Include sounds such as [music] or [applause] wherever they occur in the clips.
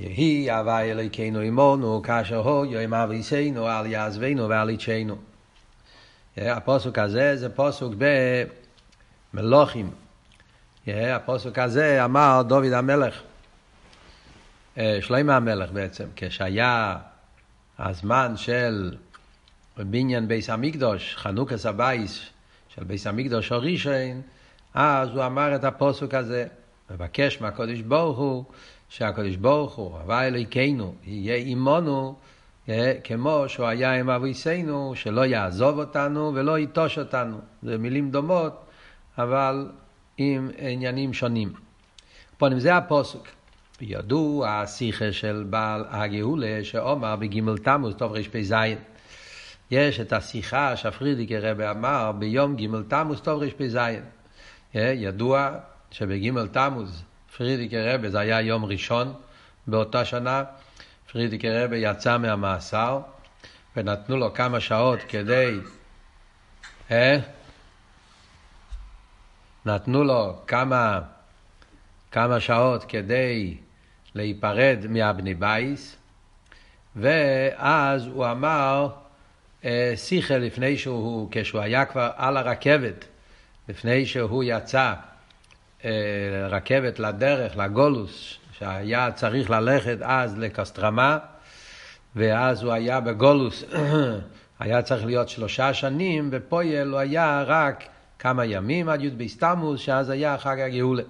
יהי הוי' אלוקינו עמנו כאשר היה עם אבותינו אל יעזבנו ואל יטשנו. הפסוק הזה זה פסוק במלכים. הפסוק הזה אמר דוד המלך, שלמה המלך בעצם, כשהיה הזמן של בניין בית המקדש, חנוכת הבית של בית המקדש הראשון, אז הוא אמר את הפסוק הזה, מבקש מהקודש ברוך הוא שהקדוש ברוך הוא, הווה אלוהינו, יהיה עמנו כמו שהוא היה עם אביסנו, שלא יעזוב אותנו ולא ייטוש אותנו. זה מילים דומות, אבל עם עניינים שונים. פה זה הפוסק. ידעו השיחה של בעל הגאולה שאומר בגימל תמוז טוב רפ"ז. יש את השיחה שהפרידיקי רבי אמר ביום גימל תמוז טוב רפ"ז. ידוע שבגימל תמוז פרידיקי רבי, זה היה יום ראשון באותה שנה, פרידיקי רבי יצא מהמאסר ונתנו לו כמה שעות כדי... אה? נתנו לו כמה, כמה שעות כדי להיפרד מהבני בייס, ואז הוא אמר אה, שיחה לפני שהוא, כשהוא היה כבר על הרכבת, לפני שהוא יצא רכבת לדרך, לגולוס, שהיה צריך ללכת אז לקסטרמה, ואז הוא היה בגולוס, [clears throat] היה צריך להיות שלושה שנים, בפויל הוא היה רק כמה ימים עד י' בסתמוס, שאז היה חג הגאולה.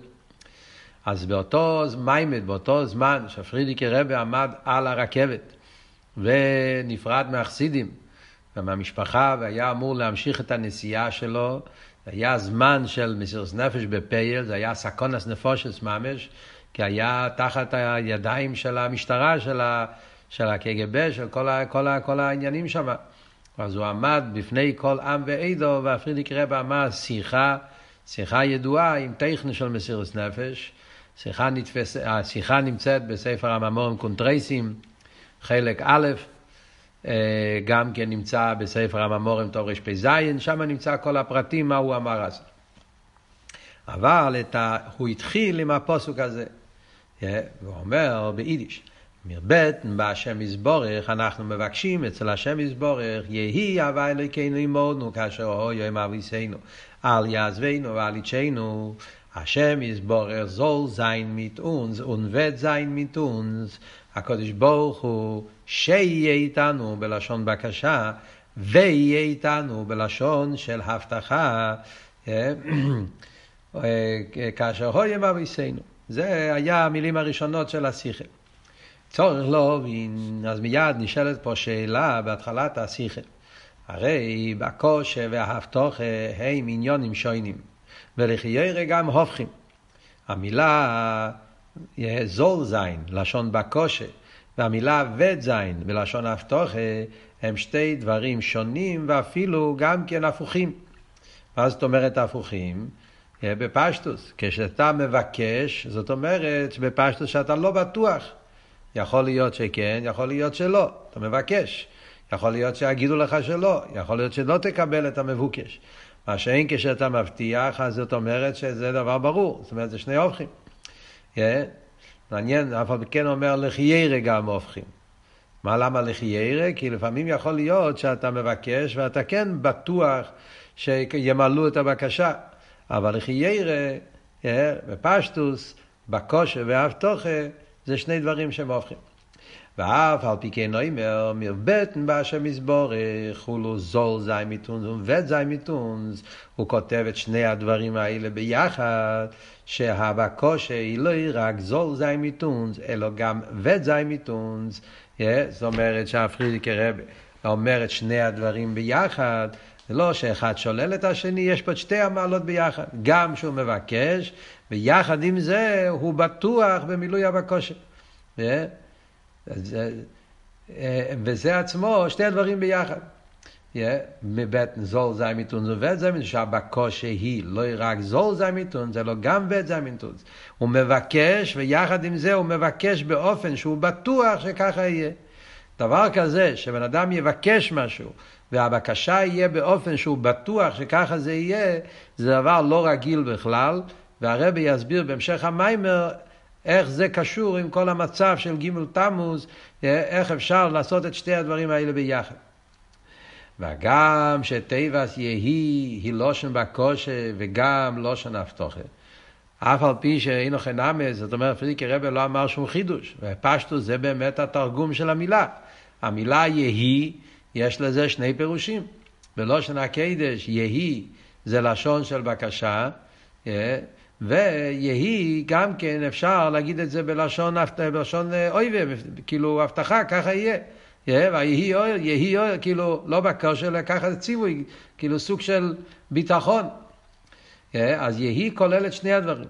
אז באותו מיימד, באותו זמן שפרידיקי רבי עמד על הרכבת ונפרד מהחסידים ומהמשפחה והיה אמור להמשיך את הנסיעה שלו, היה זמן של מסירות נפש בפועל, זה היה סכנת נפשות ממש, כי היה תחת הידיים של המשטרה, של, ה, של הקג"ב, של כל, ה, כל, ה, כל העניינים שם. אז הוא עמד בפני קהל עם ועדה, והפריערדיקער רבי אמר שיחה, שיחה ידועה עם תוכן של מסירות נפש. שיחה, נתפס, השיחה נמצאת בספר המאמרים קונטרסים, חלק א', גם כן נמצא בספר הממורים טוב רפ"ז, שם נמצא כל הפרטים מה הוא אמר אז. אבל ה... הוא התחיל עם הפוסוק הזה, אה, והוא אומר ביידיש, מרבטן בהשם יזבורך, אנחנו מבקשים אצל השם יזבורך, יהי הווה אלוהינו עמנו כאשר אוהיו עם אביסנו, אל יעזבנו ואל יצ'נו, השם יזבורך זול זין מיט ונבט זין מיט אונס, הקדוש ברוך הוא שיהיה איתנו בלשון בקשה, ויהיה איתנו בלשון של הבטחה, אה, כאשר הוי אביסנו. זה היה המילים הראשונות של השיחה. צורך להבין, אז מיד נשאלת פה שאלה בהתחלת השיחה. הרי בקושה וההבטוחה הם עניונים שוינים, ולחיירה גם הופכים. המילה זול זין, לשון בקושה, והמילה וד זין, בלשון הבטוחה, הם שתי דברים שונים ואפילו גם כן הפוכים. מה זאת אומרת הפוכים? בפשטוס. כשאתה מבקש, זאת אומרת בפשטוס שאתה לא בטוח. יכול להיות שכן, יכול להיות שלא. אתה מבקש. יכול להיות שיגידו לך שלא, יכול להיות שלא תקבל את המבוקש. מה שאין כשאתה מבטיח, אז זאת אומרת שזה דבר ברור. זאת אומרת, זה שני הופכים. Yeah. מעניין, אף על כן אומר לחיירה גם הופכים. מה למה לחיירה? כי לפעמים יכול להיות שאתה מבקש ואתה כן בטוח שימלאו את הבקשה. אבל לחיירה, בפשטוס, בקושה ואבטוחה, זה שני דברים שהם הופכים. ואף על פי כן אומר, מרבטן בהשם יסבורך, הוא לא זול זי מיתונס ובט זי מיתונס, הוא כותב את שני הדברים האלה ביחד, שהבקושה היא לא רק זול זי מיתונס, אלא גם וט זי מיתונס. זאת אומרת שהפרידיקי רבי אומר את שני הדברים ביחד, זה לא שאחד שולל את השני, יש פה את שתי המעלות ביחד. גם שהוא מבקש, ויחד עם זה הוא בטוח במילוי הבקושה. וזה עצמו, שתי הדברים ביחד. מבטן זול זי מיתון זה ובט זי מיתון, שהבקושה היא לא רק זול זי מיתון, זה לא גם בט זי מיתון. הוא מבקש, ויחד עם זה הוא מבקש באופן שהוא בטוח שככה יהיה. דבר כזה, שבן אדם יבקש משהו, והבקשה יהיה באופן שהוא בטוח שככה זה יהיה, זה דבר לא רגיל בכלל, והרבי יסביר בהמשך המיימר איך זה קשור עם כל המצב של ג' תמוז, איך אפשר לעשות את שתי הדברים האלה ביחד. וגם שתיבס יהי היא לושן בקושה וגם לושן אבטוחה. אף על פי שאינו חנמס, זאת אומרת, פריקי רבי לא אמר שום חידוש, ופשטו זה באמת התרגום של המילה. המילה יהי, יש לזה שני פירושים. בלושן הקדש, יהי זה לשון של בקשה, אה, ויהי גם כן אפשר להגיד את זה בלשון, בלשון אה, אויבה, כאילו הבטחה, ככה יהיה. ויהי אוהל, יהי אוהל, כאילו לא בקושר, אלא ככה זה ציווי, כאילו סוג של ביטחון. אז יהי כולל את שני הדברים.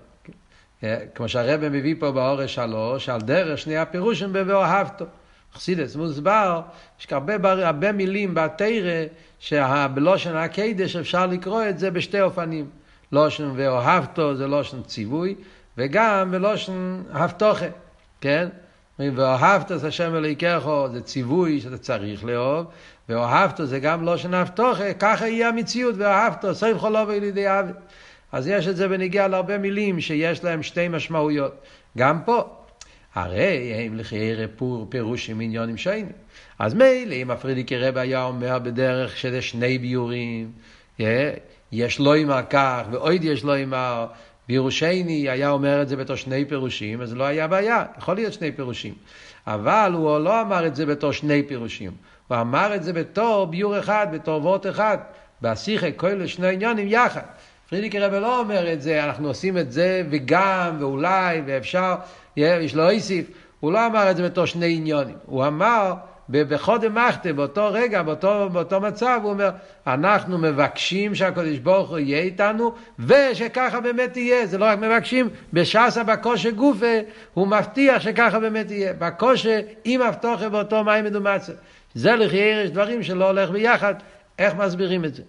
כמו שהרבא מביא פה באורש שלוש, על דרך שני הפירושים ב"ואהבתו". חסידס מוסבר, יש הרבה, הרבה מילים בתרא שבלושן הקדש אפשר לקרוא את זה בשתי אופנים. לושן ואוהבתו זה לושן ציווי, וגם בלושן הבטוחה, כן? ואוהבת את השם אלוהיכךו זה ציווי שאתה צריך לאהוב, ואוהבת זה גם לא שנפתוכה, ככה יהיה המציאות, ואוהבת, סוף חולו ולידי עוות. אז יש את זה בניגיע להרבה מילים שיש להם שתי משמעויות. גם פה, הרי הם לחיירי פירוש עם עניונים שיינים. אז מילא אם הפרידיקי רב היה אומר בדרך שזה שני ביורים, יש לא אמר כך ועוד יש לא אמר, בירושני היה אומר את זה בתור שני פירושים, אז לא היה בעיה, יכול להיות שני פירושים. אבל הוא לא אמר את זה בתור שני פירושים, הוא אמר את זה בתור ביור אחד, בתור וורט אחד, בהשיחה כל שני עניונים יחד. פרידיקי רבי לא אומר את זה, אנחנו עושים את זה וגם ואולי ואפשר, יש לו איסיף. הוא לא אמר את זה בתור שני עניונים, הוא אמר בחודם מחטה, באותו רגע, באותו, באותו מצב, הוא אומר, אנחנו מבקשים שהקדוש ברוך הוא יהיה איתנו, ושככה באמת יהיה. זה לא רק מבקשים, בשעסה בקושה גופה, הוא מבטיח שככה באמת יהיה. בקושה, עם אבטוחה באותו מים מדומצה. זה לכי יש דברים שלא הולך ביחד, איך מסבירים את זה?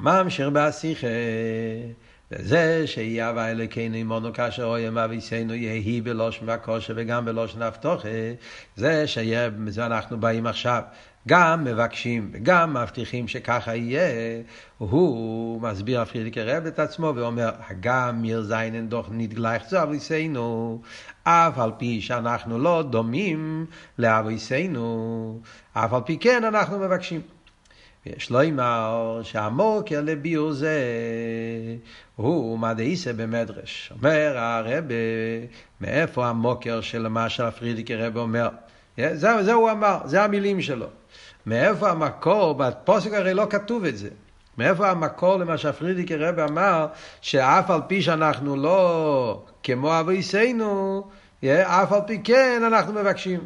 ממשיך בהשיחה וזה שיהיה הווה אלוקינו עמנו כאשר אוים אביסנו יהי בלושן והקושר וגם בלושן אבטוחה, זה שיהיה, זה אנחנו באים עכשיו. גם מבקשים וגם מבטיחים שככה יהיה, הוא מסביר הפרידיקי רב את עצמו ואומר, גם מיר זיינן דוח נתגלח זו אביסנו, אף על פי שאנחנו לא דומים לאביסנו, אף על פי כן אנחנו מבקשים. ויש לו אמר שהמוקר לביור זה הוא מדעיסה במדרש. אומר הרב, מאיפה המוקר של מה שהפרידיקי רב אומר? זה, זה הוא אמר, זה המילים שלו. מאיפה המקור, בפוסק הרי לא כתוב את זה. מאיפה המקור למה שהפרידיקי רב אמר, שאף על פי שאנחנו לא כמו אביסנו, אף על פי כן אנחנו מבקשים.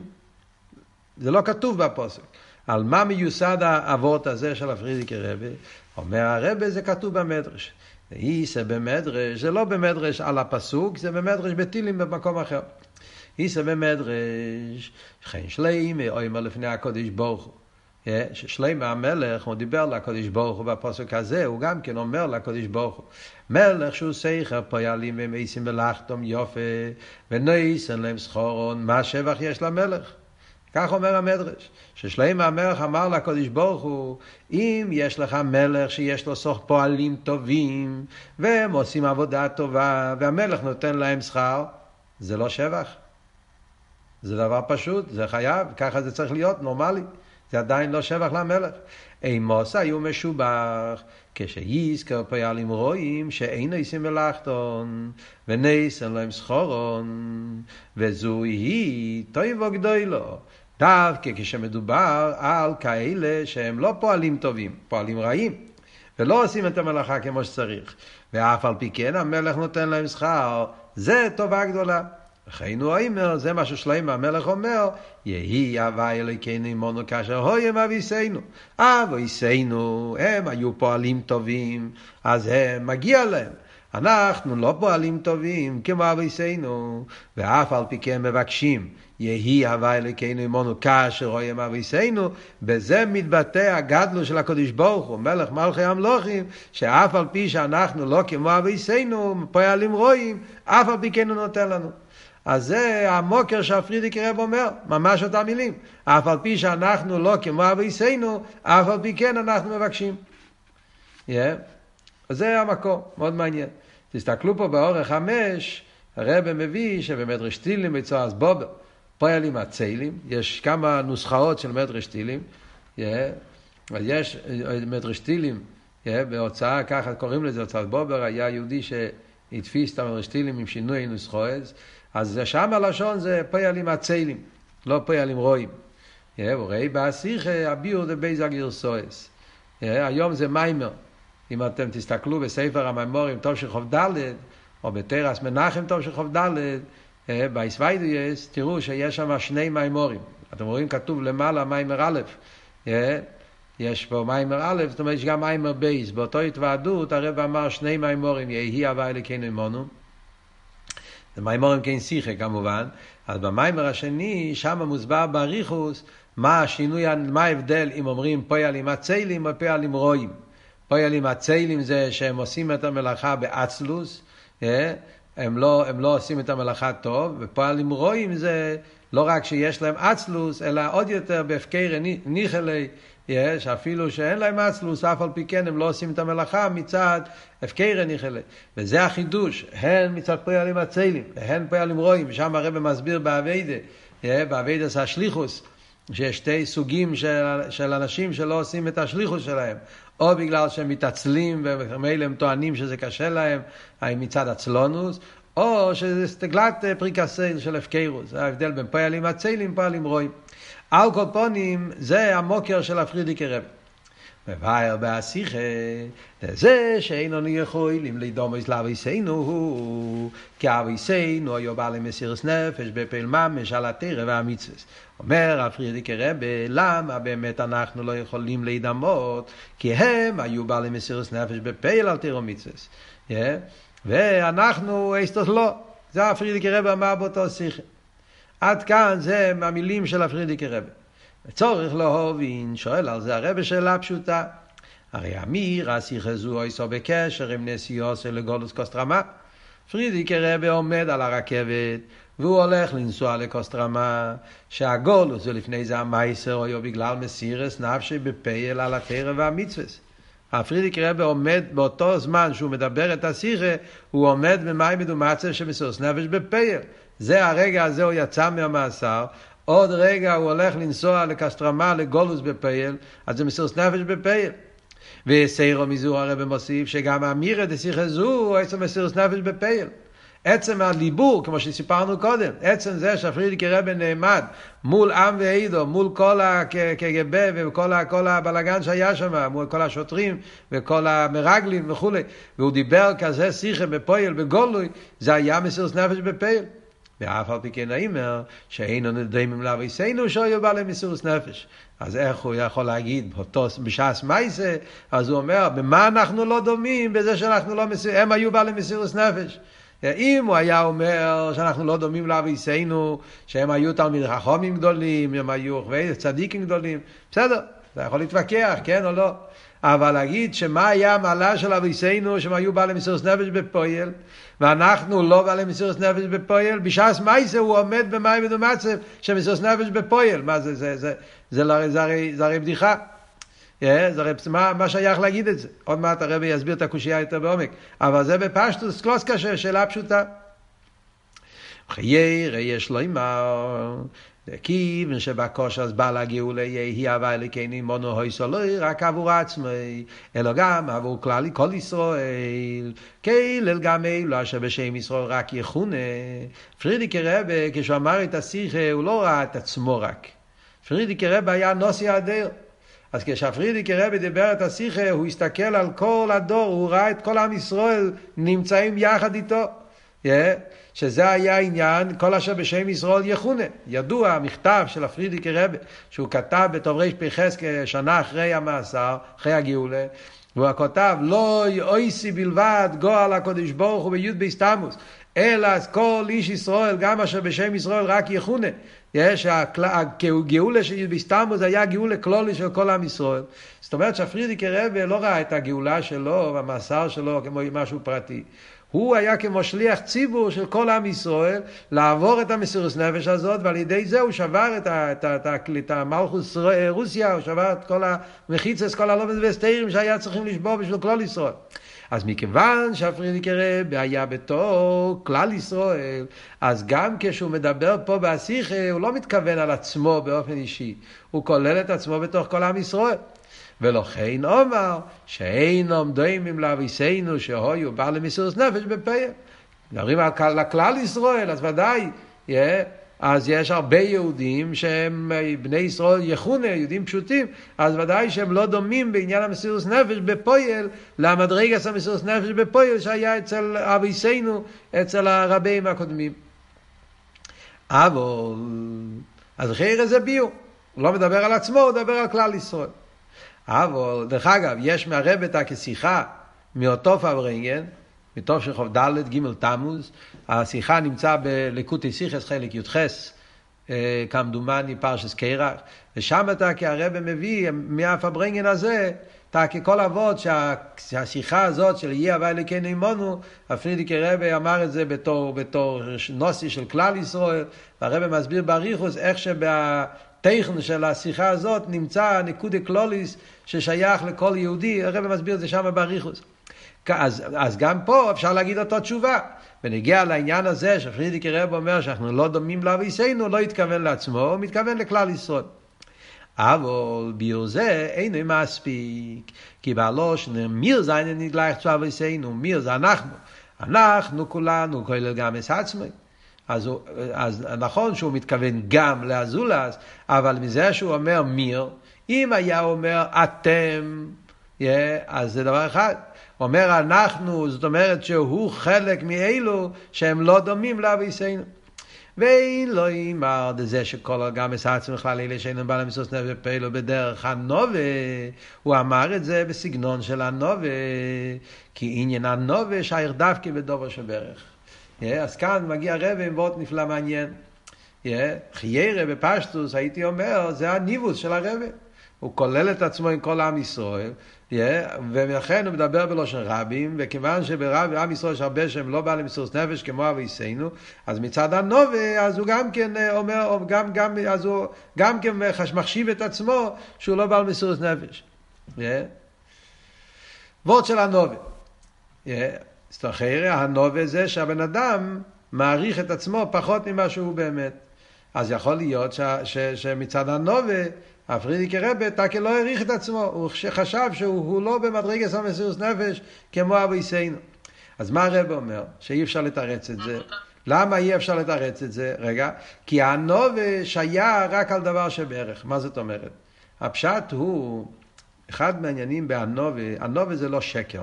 זה לא כתוב בפוסק. על מה מיוסד האבות הזה של הפרידיקי רבי? אומר הרבה זה כתוב במדרש. איסא במדרש, זה לא במדרש על הפסוק, זה במדרש בטילים במקום אחר. איסא במדרש, חן שלימה, אומר לפני הקודש ברוך הוא. ששלימה המלך, הוא דיבר לקודש ברוך הוא בפסוק הזה, הוא גם כן אומר לקודש ברוך הוא. מלך שהוא סייכר פועלים ומייסים בלחתום יופה, ונויסן להם סחורון, מה שבח יש למלך? כך אומר המדרש, ששלמה המלך אמר לקדוש ברוך הוא, אם יש לך מלך שיש לו סוך פועלים טובים, והם עושים עבודה טובה, והמלך נותן להם שכר, זה לא שבח. זה דבר פשוט, זה חייב, ככה זה צריך להיות, נורמלי. זה עדיין לא שבח למלך. אימוס היו משובח, כשיזכר פועלים רואים שאין ניסים מלאכתון, וניסן להם סחורון, וזוהי טויבו גדולו. דווקא כשמדובר על כאלה שהם לא פועלים טובים, פועלים רעים, ולא עושים את המלאכה כמו שצריך, ואף על פי כן המלך נותן להם שכר, זה טובה גדולה. לכן הוא אומר, זה מה ששלמה המלך אומר, יהי הווה אלוקינו עמנו כאשר הוים אביסנו. אביסנו, הם היו פועלים טובים, אז הם, מגיע להם. אנחנו לא פועלים טובים כמו אביסנו, ואף על פי כן מבקשים יהי הווה אלוקינו עמנו כאשר רואים אביסנו, בזה מתבטא הגדלו של הקדוש ברוך הוא, מלך מלכי המלוכים, שאף על פי שאנחנו לא כמו אביסנו, פועלים רואים, אף על פי כן הוא נותן לנו. אז זה המוקר שהפרידיק רב אומר, ממש אותם מילים. אף על פי שאנחנו לא כמו אביסנו, אף על פי כן אנחנו מבקשים. Yeah. אז זה המקור, מאוד מעניין. תסתכלו פה באורך חמש, הרב מביא שבמדרש טילים בצועס בובר, פועלים הציילים, יש כמה נוסחאות של מדרש טילים, יש מדרש טילים, בהוצאה, ככה קוראים לזה הוצאת בובר, היה יהודי שהתפיס את המדרש טילים עם שינוי נוסחאות, אז שם הלשון זה פועלים הציילים, לא פועלים רואים. וראי באסיכה הביאו דבייז הגרסויס. היום זה מאמר. אם אתם תסתכלו בספר המימורים טוב של חוב ד' או בתרס מנחם טוב של חוב ד', באיסווידויס, תראו שיש שם שני מאמרים. אתם רואים כתוב למעלה מאמר א', יש פה מאמר א', זאת אומרת יש גם מאמר ב'. באותו התוועדות הרבי אמר שני מאמרים, יהי הוי' אלוקינו עמנו. זה מאמרים כעין שיחה כמובן. אז במאמר השני, שם מוסבר באריכות מה השינוי, מה ההבדל אם אומרים פועל עם הציילים או פועל עם רועים. פועל עם הציילים זה שהם עושים את המלאכה באצלוס, אה? הם לא, הם לא עושים את המלאכה טוב, ופועל עם רועים זה לא רק שיש להם אצלוס, אלא עוד יותר בהפקר ניחלי, שאפילו שאין להם אצלוס, אף על פי כן הם לא עושים את המלאכה מצד הפקר ניחלי. וזה החידוש, הן מצד פועל עם הציילים, והן פועל עם רועים, ושם הרב מסביר באביידה, באביידה זה השליחוס. שיש שתי סוגים של, של אנשים שלא עושים את השליחות שלהם. או בגלל שהם מתעצלים ומילא הם טוענים שזה קשה להם מצד עצלונוס, או שזה סטגלת פריקסייל של הפקרוס. זה ההבדל בין פועלים עצלים, פועלים רואים. על כל פונים, זה המוקר של הפרידיקי רבי. מבאר בהשיחה, זה שאיננו יכולים לדומס לאביסנו הוא, כי אביסנו היו בעל מסירס נפש בפעיל ממש על התרא והמצווה. אומר הפרידיקי רבי, למה באמת אנחנו לא יכולים להידמות? כי הם היו בעלי מסירות נפש בפייל על תירו מצווה. ואנחנו אסטוס לא. זה הפרידיקי רבי אמר באותו שיחה. עד כאן זה המילים של הפרידיקי רבי. צורך להובין, שואל על זה הרבי שאלה פשוטה. הרי אמיר, השיחה זו איסו בקשר עם נסיוסו לגולוס קוסטרמה. פרידיקי רבי עומד על הרכבת והוא הולך לנסוע לקוסטרמה, שהגולוס זה לפני זה המייסר, או בגלל מסירס נפשי בפייל על התרא והמצווס. הפרידיק רבי עומד באותו זמן שהוא מדבר את השיחה, הוא עומד במאי מדומצב שמסירס נפש בפייל. זה הרגע הזה הוא יצא מהמאסר, עוד רגע הוא הולך לנסוע לקסטרמה, לגולוס בפייל, אז זה מסירס נפש בפייל. וסיירו מזור הרבי מוסיף שגם אמירה דשיחה זו עצם מסירס נפש בפייל. עצם הליבור, כמו שסיפרנו קודם, עצם זה שהפרידיקי רבי נעמד מול עם ועידו, מול כל הקג"ב וכל כל הבלגן שהיה שם, מול כל השוטרים וכל המרגלים וכולי, והוא דיבר כזה שיחה בפועל, בגולוי, זה היה מסירות נפש בפועל. ואף על פי כן האימר, שאינו נדמים לאביסנו שהיו בעלי מסירות נפש. אז איך הוא יכול להגיד בש"ס מייסה, אז הוא אומר, במה אנחנו לא דומים בזה שאנחנו לא מסירות, הם היו בעלי מסירות נפש. אם הוא היה אומר שאנחנו לא דומים לאביסנו, שהם היו תלמיד חכמים גדולים, הם היו צדיקים גדולים, בסדר, אתה יכול להתווכח, כן או לא. אבל להגיד שמה היה המעלה של אביסנו, שהם היו בעלי מסירות נפש בפועל, ואנחנו לא בעלי מסירות נפש בפועל, בש"ס מייסה הוא עומד במים מדומצב של מסירות נפש בפועל. מה זה, זה, זה, זה, זה, זה, הרי, זה הרי בדיחה. זה הרי מה, מה שייך להגיד את זה? עוד מעט הרבי יסביר את הקושייה יותר בעומק. אבל זה בפשטוס קלוסקה שאלה פשוטה. חיי יש לו אמר, כיוון שבקוש אז בא לגאולה יהי הווה אלוקינו מונו הויסו לא רק עבור עצמי, אלא גם עבור כלל כל ישראל. כילל גם אלו אשר בשם ישראל רק יכונה. פרידיקי רבה, כשהוא אמר את השיחה, הוא לא ראה את עצמו רק. פרידיקי רבה היה נוסי הדרך. אז כשהפרידיקי רבי דיבר את השיחה, הוא הסתכל על כל הדור, הוא ראה את כל עם ישראל נמצאים יחד איתו. Yeah, שזה היה העניין, כל אשר בשם ישראל יחונה. ידוע המכתב של הפרידיקי רבי, שהוא כתב בתור רפ"ח שנה אחרי המאסר, אחרי הגאולה, והוא כותב, לא אויסי בלבד גועל הקודש ברוך הוא בי"ד בהסתמוס, אלא כל איש ישראל, גם אשר בשם ישראל רק יחונה. יש, הגאולה של בסתמוס היה גאולה כלולי של כל עם ישראל. זאת אומרת שהפרידיקי רבי לא ראה את הגאולה שלו והמאסר שלו כמו משהו פרטי. הוא היה כמו שליח ציבור של כל עם ישראל, לעבור את המסירוס נפש הזאת, ועל ידי זה הוא שבר את, את, את, את, המלכוס רוסיה, הוא שבר את כל המחיצס, כל הלובד וסתירים שהיה צריכים לשבור בשביל כל ישראל. אז מכיוון שהפרידיקי רבי היה בתור כלל ישראל, אז גם כשהוא מדבר פה בהשיחה, הוא לא מתכוון על עצמו באופן אישי, הוא כולל את עצמו בתוך כל עם ישראל. ולכן אומר שאין עומדים לאביסנו שהויו בא למסירות נפש בפייל. מדברים על הכלל ישראל, אז ודאי, yeah, אז יש הרבה יהודים שהם בני ישראל יחונה, יהודים פשוטים, אז ודאי שהם לא דומים בעניין המסירות נפש בפויל למדרגס המסירות נפש בפויל שהיה אצל אביסנו, אצל הרבים הקודמים. אבל, אז חיירה זה ביור, הוא לא מדבר על עצמו, הוא מדבר על כלל ישראל. אבל, דרך אגב, יש מהרבתא כשיחה מאותו פברנגן, מתוך של חוב ד' ג' תמוז, השיחה נמצא בלקוטי סיכס חלק י"ח, אה, כמדומני פרשס קרח, ושם אתה כהרבא מביא מהפברנגן הזה, אתה ככל אבות שה, שהשיחה הזאת של יהיה הווי אלוקינו עמנו, הפרידיקי רבי אמר את זה בתור, בתור נוסי של כלל ישראל, והרבא מסביר באריכוס איך שבה... טכן של השיחה הזאת נמצא נקודי קלוליס ששייך לכל יהודי, הרב מסביר את זה שם באריכוס. אז, אז גם פה אפשר להגיד אותו תשובה. ונגיע לעניין הזה שפרידיקי רב אומר שאנחנו לא דומים לאביסנו, לא התכוון לעצמו, הוא מתכוון לכלל ישראל. אבל ביור זה אינו מספיק, כי בעלוש מיר זה אין נגלייך צו אביסנו, מיר זה אנחנו. אנחנו כולנו כולל גם את עצמי. אז, הוא, אז נכון שהוא מתכוון גם לאזולס, אבל מזה שהוא אומר מיר, אם היה אומר אתם, yeah, אז זה דבר אחד. הוא אומר אנחנו, זאת אומרת שהוא חלק מאלו שהם לא דומים לאביסנו. ואין לא יאמר דזה שכל גם מסעצם בכלל אלה שאינם בעל המסוס נפש ופעילו בדרך הנובה, הוא אמר את זה בסגנון של הנובה, כי עניין הנובה שייך דווקא בדובר שברך. אז כאן מגיע רבי עם וורט נפלא מעניין. חיירה בפשטוס, הייתי אומר, זה הניבוס של הרבי. הוא כולל את עצמו עם כל עם ישראל, ולכן הוא מדבר בלושן רבים, וכיוון שברב עם ישראל יש הרבה שהם לא בעלי מסירות נפש כמו אביסנו, אז מצד הנובה, אז הוא גם כן אה, אומר, גם, גם, אז הוא גם כן מחשיב את עצמו שהוא לא בעל מסירות נפש. וורד של הנובה. סטחיירה, הנובה זה שהבן אדם מעריך את עצמו פחות ממה שהוא באמת. אז יכול להיות ש, ש, שמצד הנובה, הפרידיקי רבה תקל לא העריך את עצמו, הוא חשב שהוא לא במדרגת המסירות נפש כמו אבו יסיינו. אז מה הרב אומר? שאי אפשר לתרץ את זה. למה אי אפשר לתרץ את זה? רגע, כי הנובה שהיה רק על דבר שבערך. מה זאת אומרת? הפשט הוא, אחד מהעניינים בהנובה, הנובה זה לא שקר.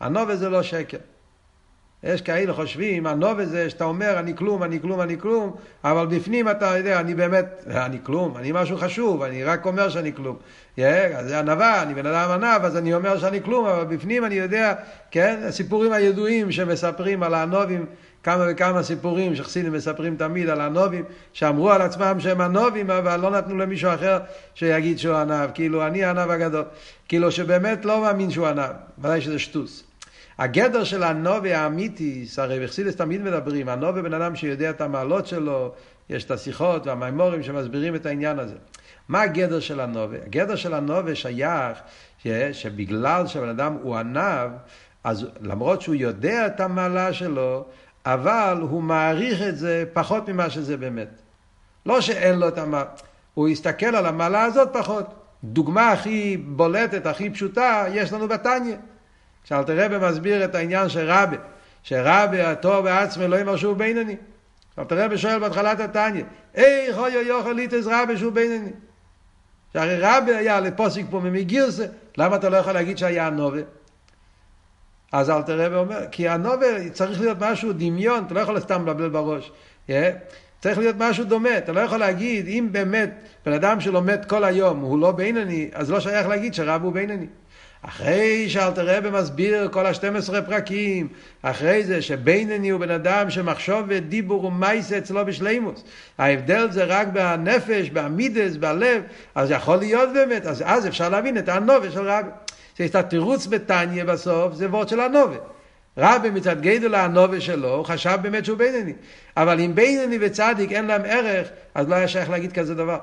הנובה זה לא שקר. יש כאלה חושבים, הנובה זה שאתה אומר אני כלום, אני כלום, אני כלום, אבל בפנים אתה יודע, אני באמת, אני כלום, אני משהו חשוב, אני רק אומר שאני כלום. Yeah, זה ענווה, אני בן אדם ענב, אז אני אומר שאני כלום, אבל בפנים אני יודע, כן, הסיפורים הידועים שמספרים על הנובים, כמה וכמה סיפורים שחסידים מספרים תמיד על הנובים, שאמרו על עצמם שהם הנובים, אבל לא נתנו למישהו אחר שיגיד שהוא ענב, כאילו אני הענב הגדול, כאילו שבאמת לא מאמין שהוא ענב, ודאי שזה שטוס. הגדר של הנובי האמיתי, הרי בחסידס תמיד מדברים, הנובי בן אדם שיודע את המעלות שלו, יש את השיחות והמימורים שמסבירים את העניין הזה. מה הגדר של הנובי? הגדר של הנובי שייך שבגלל שבן אדם הוא ענב, אז למרות שהוא יודע את המעלה שלו, אבל הוא מעריך את זה פחות ממה שזה באמת. לא שאין לו את המעלה, הוא יסתכל על המעלה הזאת פחות. דוגמה הכי בולטת, הכי פשוטה, יש לנו בתניא. שאלתר רבי מסביר את העניין של רבי, שרבי הטוב בעצמי לא יאמר שהוא בינוני. אלתר רבי שואל בהתחלת התניא, איך אוי יוכל ליטס רבי שהוא בינוני? שהרי רבי היה לפוסיק פה ממגירסה, למה אתה לא יכול להגיד שהיה הנובה? אז אלתר רבי אומר, כי הנובה צריך להיות משהו דמיון, אתה לא יכול סתם לבלבל בראש. Yeah. צריך להיות משהו דומה, אתה לא יכול להגיד, אם באמת בן אדם שלומד כל היום הוא לא בינוני, אז לא שייך להגיד שרב הוא בינוני. אחרי שאלתר רבי מסביר כל ה-12 פרקים, אחרי זה שבינני הוא בן אדם שמחשוב ודיבור ומייסה אצלו בשלימוס. ההבדל זה רק בנפש, בעמידס, בלב, אז יכול להיות באמת, אז, אז אפשר להבין את הנובה של רבי. שיש את התירוץ בתניא בסוף, זה וורד של הנובה. רבי מצד גדול הנובה שלו, הוא חשב באמת שהוא בינני. אבל אם בינני וצדיק אין להם ערך, אז לא היה שייך להגיד כזה דבר.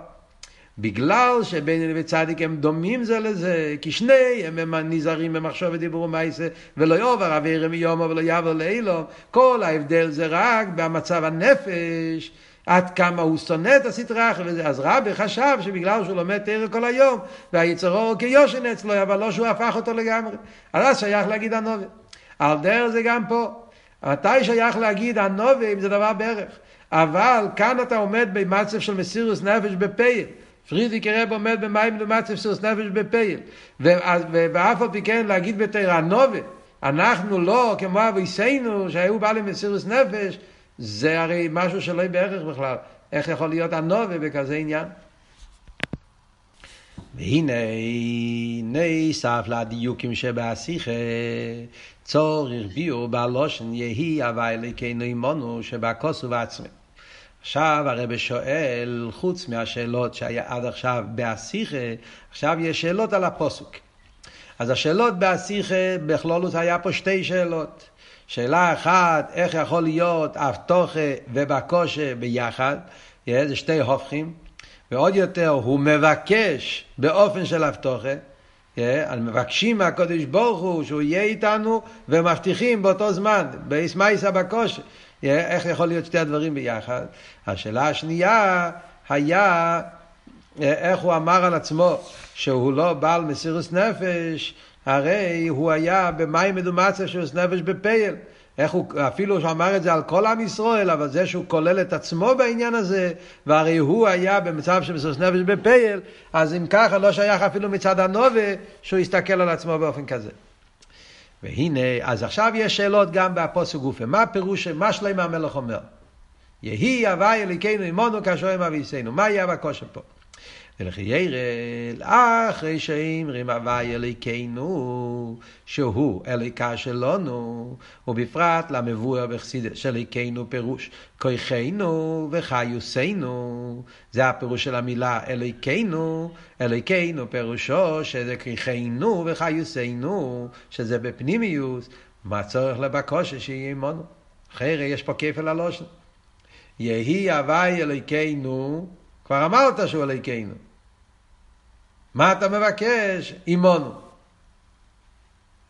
בגלל שבייני וצדיק הם דומים זה לזה, כי שניהם הם נזהרים במחשוב ודיבור ומעשה, ולא יאבר אבירם מיומו ולא יעבר לאילו. כל ההבדל זה רק במצב הנפש. עד כמה הוא שונא את הסטרה אחרת, אז רבי חשב שבגלל שהוא לומד תרא כל היום, והיצרו כיושן אצלו, אבל לא שהוא הפך אותו לגמרי. אז שייך להגיד הנובה. על דרך זה גם פה. מתי שייך להגיד הנובה אם זה דבר בערך? אבל כאן אתה עומד במצב של מסירוס נפש בפייל. פרידיק רב עומד במים למצב מסירוס נפש בפייל. ואף על פי כן להגיד בתרא הנובה, אנחנו לא כמו אביסינו שהיו בעלי מסירוס נפש, זה הרי משהו שלא בערך בכלל. איך יכול להיות הנובה בכזה עניין? והנה נסף לדיוקים שבהשיחה צורך ביור בלושן יהי הווי אלוקינו עמנו שבכוסו ועצמי. עכשיו הרב שואל, חוץ מהשאלות שהיה עד עכשיו בהשיחה, עכשיו יש שאלות על הפוסוק. אז השאלות בהשיחה, בכלולות היה פה שתי שאלות. שאלה אחת, איך יכול להיות אבטוחה ובקושה ביחד, זה שתי הופכים, ועוד יותר, הוא מבקש באופן של אבטוחה, מבקשים מהקודש ברוך הוא שהוא יהיה איתנו ומבטיחים באותו זמן, באסמאיסא בקושה. איך יכול להיות שתי הדברים ביחד? השאלה השנייה היה איך הוא אמר על עצמו שהוא לא בעל מסירוס נפש, הרי הוא היה במים מדומצה של נפש בפייל. איך הוא, אפילו שהוא אמר את זה על כל עם ישראל, אבל זה שהוא כולל את עצמו בעניין הזה, והרי הוא היה במצב של מסירות נפש בפייל, אז אם ככה לא שייך אפילו מצד הנובה שהוא יסתכל על עצמו באופן כזה. והנה, אז עכשיו יש שאלות גם באפוסו גופה. מה פירוש, מה שלמה המלך אומר? יהי הווי אליקנו עמנו כאשר הם אביסנו. מה יהיה בקושי פה? ולחיירל, אחרי שאמרים הווי אליקנו, שהוא אליקה שלנו, ובפרט למבואר בחסידס של אליקנו פירוש, כויכנו וחיוסנו, זה הפירוש של המילה אליקנו, אליקנו פירושו שזה כויכנו וחיוסנו, שזה בפנימיוס, מה צורך לבקושה שיהיה עמנו? אחרי יש פה כפל הלושן. יהי הווי אליקנו, כבר אמרת שהוא אליקנו. מה אתה מבקש? אימונו.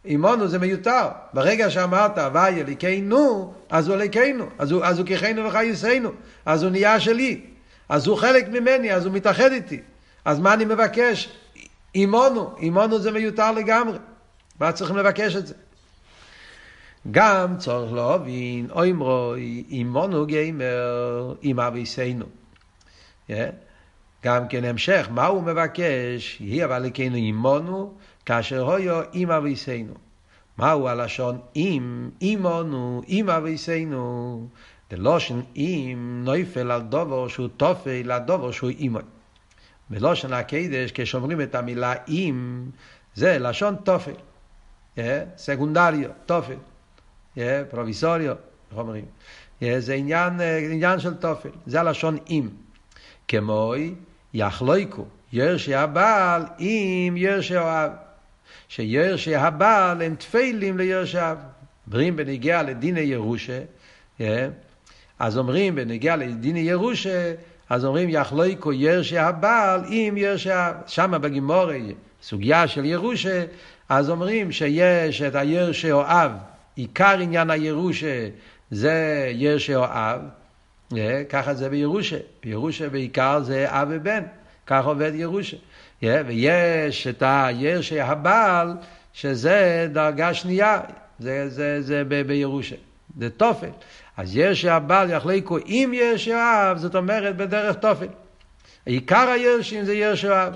אימונו זה מיותר. ברגע שאמרת הווי אליקנו, אז הוא אליקנו. אז הוא, אז הוא כחיינו וחייסנו. אז הוא נהיה שלי. אז הוא חלק ממני, אז הוא מתאחד איתי. אז מה אני מבקש? אימונו. אימונו זה מיותר לגמרי. מה צריכים לבקש את זה? גם צורך להבין, אוי מרוי, אימונו גיימר, עם אביסנו. Yeah. גם כן המשך, מה הוא מבקש? יהי אבל לקנו עמנו, כאשר הויו עם אביסנו. מהו הלשון אם, עמנו, עם אביסנו? דלושן אם נויפל על דובר שהוא תופל על דובר שהוא עמו. בלושן הקדש, כשאומרים את המילה אם, זה לשון תופל. Yeah, סגונדריו, תופל. Yeah, פרוביסוריו, איך אומרים? זה עניין, עניין של תופל. זה הלשון אם. כמוי יחלויקו ירשי הבעל עם ירשי אוהב. שירשי הבעל הם תפלים לירשי אב. אומרים בנגיע לדיני ירושה, אז אומרים בנגיע לדיני ירושה, אז אומרים יחלויקו ירשי הבעל עם ירשי אב. שמה בגימורי, סוגיה של ירושה, אז אומרים שיש את הירשי אוהב, עיקר עניין הירושה זה ירשי אוהב, ככה זה בירושה. בירושה בעיקר זה אב ובן. כך עובד ירושה. ויש את הירשי הבעל, שזה דרגה שנייה, זה, זה, זה בירושה. זה תופל. אז ירשי הבעל יחליקו עם ירשי האב, זאת אומרת בדרך תופל. עיקר הירשים זה ירשי האב.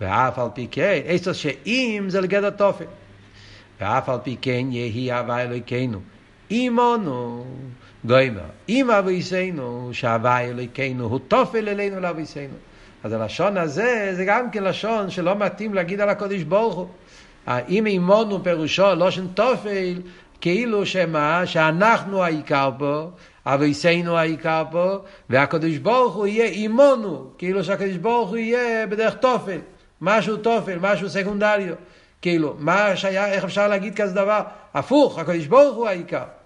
ואף על פי כן, עצות שאם זה לגדר תופל. ואף על פי כן יהי הווה אלוהינו. עמנו. גוימר, אם אביסנו, שהווי אלוהינו הוא תופל אלינו לאביסנו. אז הלשון הזה, זה גם כן לשון שלא מתאים להגיד על הקודש ברוך הוא. אם אימונו פירושו לושן תופל, כאילו שמה, שאנחנו העיקר פה, אביסנו העיקר פה, והקדוש ברוך הוא יהיה אימונו, כאילו שהקדוש ברוך הוא יהיה בדרך תופל, משהו תופל, משהו סקונדריו. כאילו, מה שהיה, איך אפשר להגיד כזה דבר? הפוך, הקדוש ברוך הוא העיקר.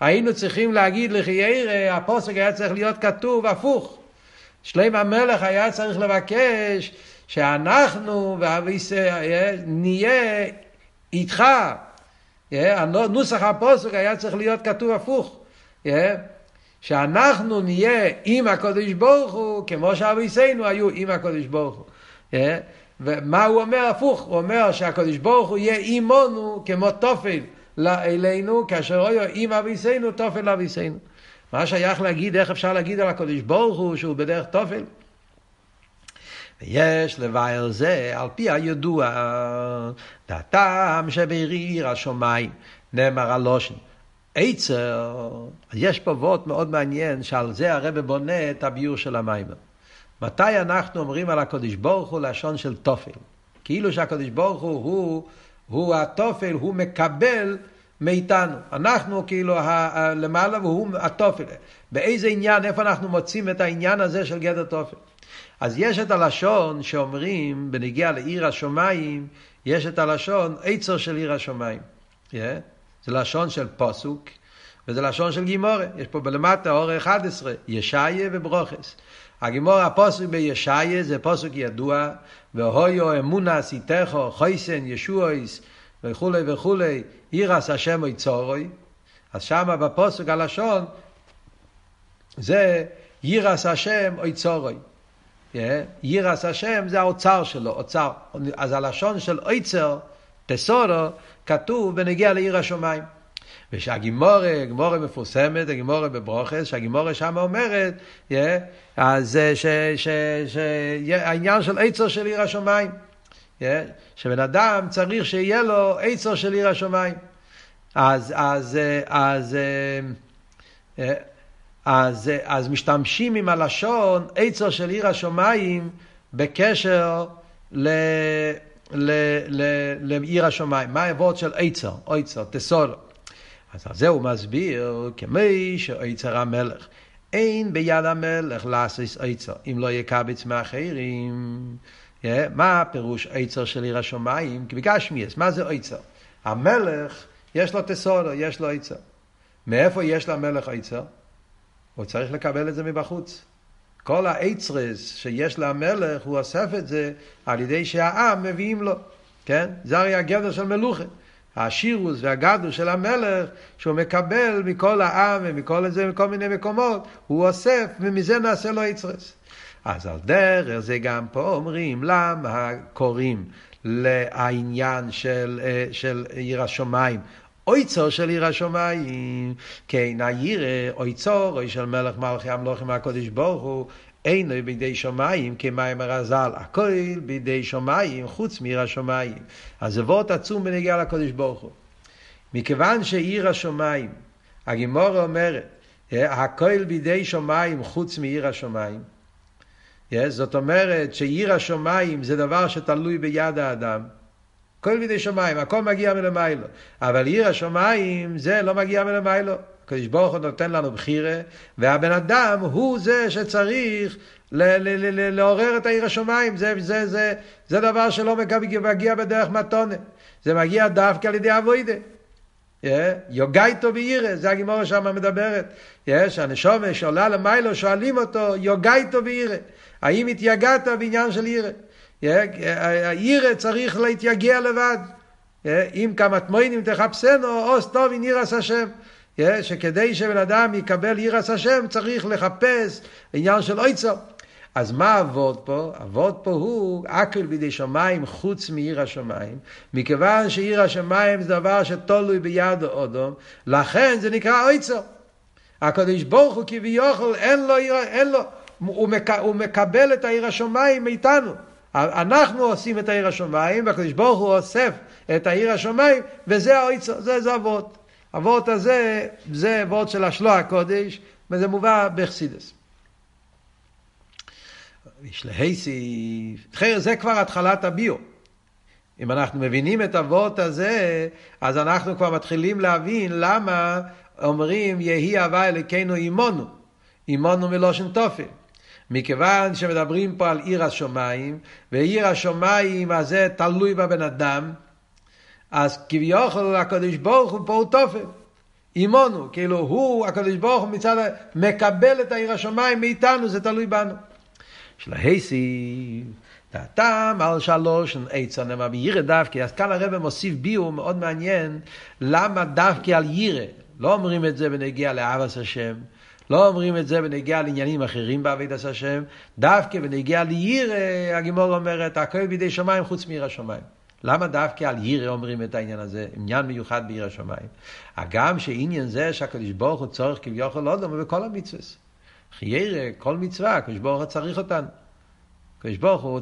היינו צריכים להגיד לחיירה, הפוסק היה צריך להיות כתוב הפוך. שלם המלך היה צריך לבקש שאנחנו נהיה איתך. נוסח הפוסק היה צריך להיות כתוב הפוך. שאנחנו נהיה עם הקודש ברוך הוא, כמו שאביסינו היו עם הקודש ברוך הוא. ומה הוא אומר הפוך? הוא אומר שהקודש ברוך הוא יהיה עמנו כמו תופל אלינו, כאשר הוא עם אביסינו תופל לאביסינו. מה שייך להגיד, איך אפשר להגיד על הקודש ברוך הוא שהוא בדרך תופל? ויש לבאר זה, על פי הידוע, דעתם שבעיר השמיים, נאמר הלושן. עצר, יש פה וורט מאוד מעניין, שעל זה הרב בונה את הביור של המים. מתי אנחנו אומרים על הקודש ברוך הוא לשון של תופל? כאילו שהקודש ברוך הוא, הוא, הוא התופל, הוא מקבל מאיתנו. אנחנו כאילו למעלה והוא התופל. באיזה עניין, איפה אנחנו מוצאים את העניין הזה של גדר תופל? אז יש את הלשון שאומרים, בנגיע לעיר השמיים, יש את הלשון עצר של עיר השמיים. Yeah. זה לשון של פוסוק, וזה לשון של גימורה. יש פה בלמטה אור 11, ישעיה וברוכס. הגימורה, הפוסק בישעיה זה פוסק ידוע, והויו אמונה סיתךו, חויסן, ישועויס, וכולי וכולי, אירס השם אוי צורוי. אז שמה בפוסק הלשון, זה יירס השם אוי צורוי. יירס השם זה האוצר שלו, אוצר. אז הלשון של אויצר, תסורו, כתוב בנגיע לעיר השמיים. ושהגימורה, גימורה מפורסמת, הגימורה בברוכס, שהגימורה שם אומרת, yeah, אז שהעניין של עצר של עיר השמיים, yeah, שבן אדם צריך שיהיה לו עצר של עיר השמיים. אז, אז, אז, אז, אז, אז משתמשים עם הלשון עצר של עיר השמיים בקשר ל... לעיר השמיים. מה העבוד של עצר, עצר, תסולו. אז על זה הוא מסביר, כמי שעצר המלך. אין ביד המלך לעשות עצר, אם לא יקבץ מאחרים. Yeah, מה הפירוש עצר של עיר השמיים? כי בגשמיאס, מה זה עצר? המלך, יש לו תסולו, יש לו עצר. מאיפה יש למלך עצר? הוא צריך לקבל את זה מבחוץ. כל האצרס שיש למלך, הוא אוסף את זה על ידי שהעם מביאים לו, כן? זה הרי הגדר של מלוכה. השירוס והגדול של המלך, שהוא מקבל מכל העם ומכל זה, מכל מיני מקומות, הוא אוסף, ומזה נעשה לו אצרס. אז על דרך זה גם פה אומרים, למה קוראים לעניין של, אה, של עיר השמיים אויצור של עיר השמיים, כן, העיר אויצור, אוי של מלך מלכי המלוכים הקודש ברוך הוא, אינו בידי שמיים כמים הרזל, הכל בידי שמיים חוץ מעיר השמיים. אז וורט עצום בנגיעה לקודש ברוך הוא. מכיוון שעיר השמיים, הגימורה אומרת, הכל בידי שמיים חוץ מעיר השמיים. זאת אומרת שעיר השמיים זה דבר שתלוי ביד האדם. כל בידי שמיים, הכל מגיע מלמיילו. אבל עיר השמיים זה לא מגיע מלמיילו. הקדוש ברוך הוא נותן לנו בחירה, והבן אדם הוא זה שצריך לעורר את העיר השמיים. זה, זה, זה, זה דבר שלא מגיע בדרך מתונה. זה מגיע דווקא על ידי אבוידה. יוגייתו בירא, זה הגימורה שם מדברת. שהנשומה שעולה למיילו שואלים אותו, יוגייתו בירא. האם התייגעת בעניין של ירא? ירא צריך להתייגע לבד. אם כמה תמוינים תחפשנו, עוז טוב עם ירס השם. שכדי שבן אדם יקבל ירס השם צריך לחפש עניין של אויצו. אז מה אבות פה? אבות פה הוא אקל בידי שמיים חוץ מעיר השמיים. מכיוון שעיר השמיים זה דבר שתולוי ביד האודום, לכן זה נקרא אויצו. הקדוש ברוך הוא כביכול אין לו, אין לו, הוא, מק, הוא מקבל את העיר השמיים מאיתנו. אנחנו עושים את העיר השמיים, והקדוש ברוך הוא אוסף את העיר השמיים, וזה האויצו, זה זה אבות. הוורט הזה, זה וורט של השלוע הקודש, וזה מובא בחסידס. זה כבר התחלת הביו. אם אנחנו מבינים את הוורט הזה, אז אנחנו כבר מתחילים להבין למה אומרים יהי הווה אלוקינו עמנו, עמנו מלושן תופל. מכיוון שמדברים פה על עיר השמיים, ועיר השמיים הזה תלוי בבן אדם, אז כביכול הקדוש ברוך הוא פה תופל. אימונו, כאילו הוא, הקדוש ברוך הוא מצד, מקבל את העיר השמיים מאיתנו, זה תלוי בנו. של ההייסי, הטעם על שלוש עץ הנאמר בירא דווקא, אז כאן הרב מוסיף ביור מאוד מעניין, למה דווקא על ירא, לא אומרים את זה בנגיע לאבס השם, לא אומרים את זה בנגיע לעניינים אחרים בעבידת השם, דווקא בנגיע לירא, הגימור אומרת, הכל בידי שמיים חוץ מעיר השמיים. למה דווקא על ירא אומרים את העניין הזה, עניין מיוחד בעיר השמיים? הגם שעניין זה שהקדוש ברוך הוא צורך כביכול לא דומה בכל המצווה. חיירא, כל מצווה, הקדוש ברוך הוא צריך אותנו. הקדוש ברוך הוא,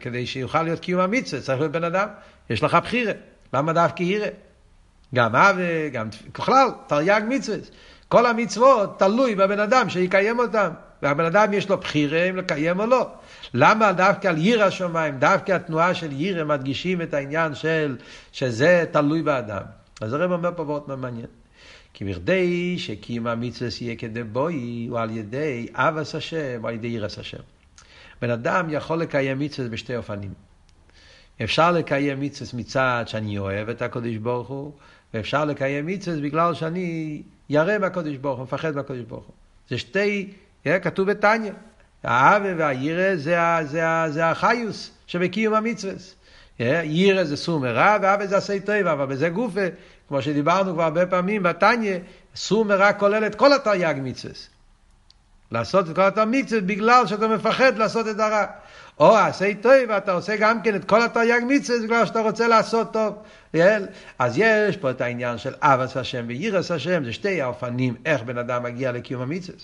כדי שיוכל להיות קיום המצווה, צריך להיות בן אדם. יש לך בחירה. למה דווקא ירא? גם אבי, גם בכלל, תרי"ג מצווה. כל המצוות תלוי בבן אדם שיקיים אותם. והבן אדם יש לו בחירה אם לקיים או לא. למה דווקא על ירא השמיים, דווקא התנועה של ירא מדגישים את העניין של שזה תלוי באדם. אז הרב אומר פה מאוד מעניין. כי בכדי שקים המצווה יהיה כדי בואי, הוא על ידי אבס השם, או על ידי ירס השם. בן אדם יכול לקיים מצווה בשתי אופנים. אפשר לקיים מצווה מצד שאני אוהב את הקדוש ברוך הוא, ואפשר לקיים מצווה בגלל שאני ירא מהקדוש ברוך הוא, מפחד מהקדוש ברוך הוא. זה שתי, כתוב בתניא. האווה והירא זה, זה, זה החיוס שבקיום המצווה. ירא זה סור מרע ואווה זה עשי טוב, אבל בזה גופה, כמו שדיברנו כבר הרבה פעמים בתניא, סור מרע כולל את כל התרי"ג מצווה. לעשות את כל התרי"ג מצווה בגלל שאתה מפחד לעשות את הרע. או עשי טוב, ואתה עושה גם כן את כל התרי"ג מצווה בגלל שאתה רוצה לעשות טוב. אז יש פה את העניין של אבס השם וירס השם, זה שתי האופנים איך בן אדם מגיע לקיום המצווה.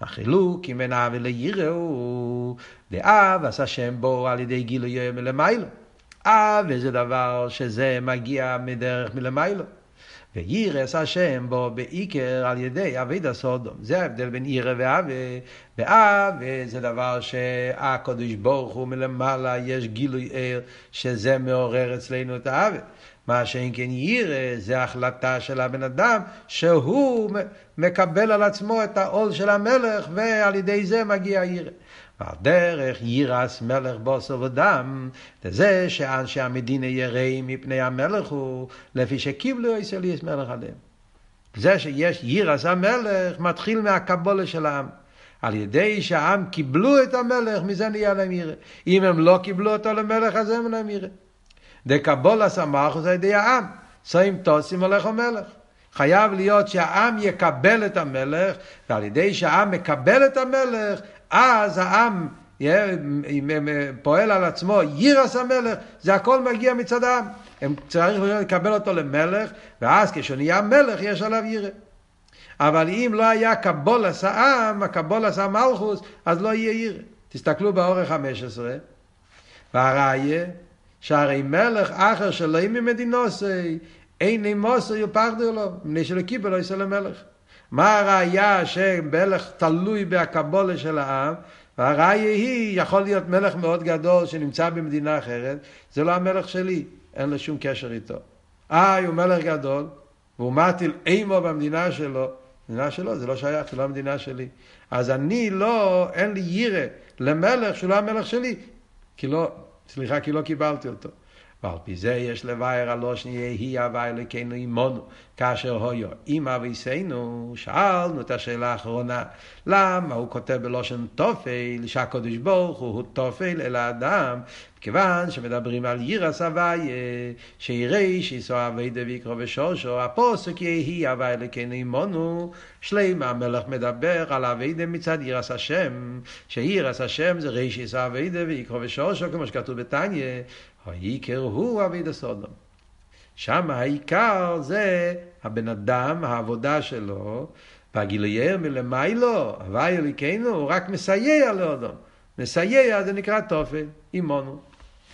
החילוק אם אין אבי ליראו, דאב עשה שם בו על ידי גילוי מלמיילו. אב זה דבר שזה מגיע מדרך מלמיילו. וירס השם בו בעיקר על ידי אבי דסודום. זה ההבדל בין ירא ואבי. ואבי זה דבר שהקדוש ברוך הוא מלמעלה, יש גילוי ער, שזה מעורר אצלנו את האבי. מה שאין כן ירא זה החלטה של הבן אדם שהוא מקבל על עצמו את העול של המלך ועל ידי זה מגיע ירא. ועל דרך יירס מלך בוסו ודם, זה שאנשי המדינה יראים מפני המלך הוא, לפי שקיבלו ישראליס מלך עליהם. זה שיש יירס המלך מתחיל מהקבולה של העם. על ידי שהעם קיבלו את המלך, מזה נהיה להם ירא. אם הם לא קיבלו אותו למלך, אז הם להם ירא. דקבולה סמכוס על ידי העם. סוים תוסים הולך המלך. חייב להיות שהעם יקבל את המלך, ועל ידי שהעם מקבל את המלך, אז העם פועל על עצמו, יירס המלך, זה הכל מגיע מצד העם. הם צריכים לקבל אותו למלך, ואז כשנהיה מלך יש עליו ירא. אבל אם לא היה קבולס העם, הקבולס המלכוס, אז לא יהיה ירא. תסתכלו באורך 15, והראיה, שהרי מלך אחר שלא יהיה ממדינוסי, אין נמוסו יפחדו לו, מפני שלא קיבל לא יעשה למלך. מה הראיה שמלך תלוי בהקבולה של העם? והראיה היא, יכול להיות מלך מאוד גדול שנמצא במדינה אחרת, זה לא המלך שלי, אין לו שום קשר איתו. אה, הוא מלך גדול, והוא מטיל אימו במדינה שלו, מדינה שלו, זה לא שייך, זה לא המדינה שלי. אז אני לא, אין לי ירא למלך שהוא לא המלך שלי, כי לא, סליחה, כי לא קיבלתי אותו. ועל פי זה יש לבאר הלושן יהי הווי אלוקינו עמנו, כאשר הויו עם אביסנו, שאלנו את השאלה האחרונה, למה הוא כותב בלושן תופל, שהקדוש ברוך הוא תופל אל האדם, כיוון שמדברים על יירס הווי, שיראי שיסו אבי דביקרו ושושו, הפוסק יהי הווי אלוקינו עמנו, שלם המלך מדבר על אבי מצד יירס השם, שיירס השם זה רישיס אבי דביקרו ושושו, כמו שכתוב בתניא, העיקר הוא אביד הסודום. שם העיקר זה הבן אדם, העבודה שלו, והגילוייר מלמיילו, הווי אליקנו, הוא רק מסייע לאודום. מסייע זה נקרא תופל, אימונו.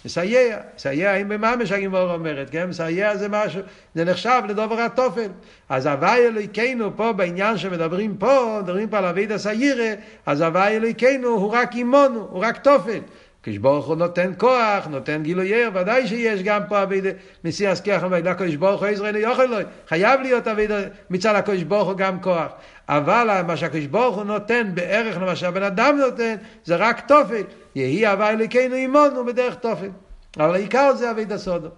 מסייע, מסייע, אם בממש הגימור אומרת, כן? מסייע זה משהו, זה נחשב לדובר התופל. אז הווי אלוהיכנו פה בעניין שמדברים פה, מדברים פה על אביד הסיירה, אז הווי אלוהיכנו הוא רק אימונו, הוא רק תופל. הקדוש ברוך הוא נותן כוח, נותן גילוייר, ודאי שיש גם פה אבידה מסיר הסכיח אבידה הקדוש ברוך הוא עזרנו יוכל לו, חייב להיות אבידה מצד הקדוש ברוך הוא גם כוח. אבל מה שהקדוש ברוך הוא נותן בערך למה שהבן אדם נותן, זה רק תופל. יהי הווי אלוקינו עמנו בדרך תופל. אבל העיקר זה אבידה סודו.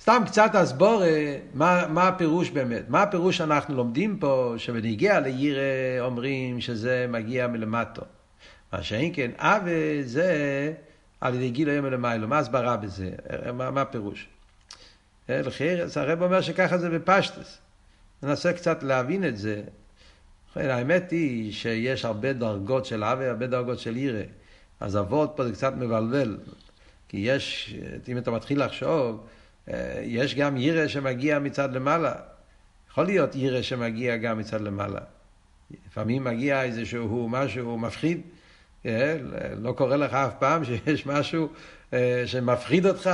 סתם קצת הסבור מה, מה הפירוש באמת. מה הפירוש שאנחנו לומדים פה, שבנגיע לירא אומרים שזה מגיע מלמטו. מה שאין כן, אבה זה על ידי גיל היום מלמיילו. מה הסברה בזה? מה, מה הפירוש? לחיירס, הרב אומר שככה זה בפשטס. ננסה קצת להבין את זה. האמת היא שיש הרבה דרגות של אבה, הרבה דרגות של ירא. אז אבות פה זה קצת מבלבל. כי יש, אם אתה מתחיל לחשוב, אה, יש גם ירא שמגיע מצד למעלה. יכול להיות ירא שמגיע גם מצד למעלה. לפעמים מגיע איזשהו משהו מפחיד. אה, לא קורה לך אף פעם שיש משהו אה, שמפחיד אותך.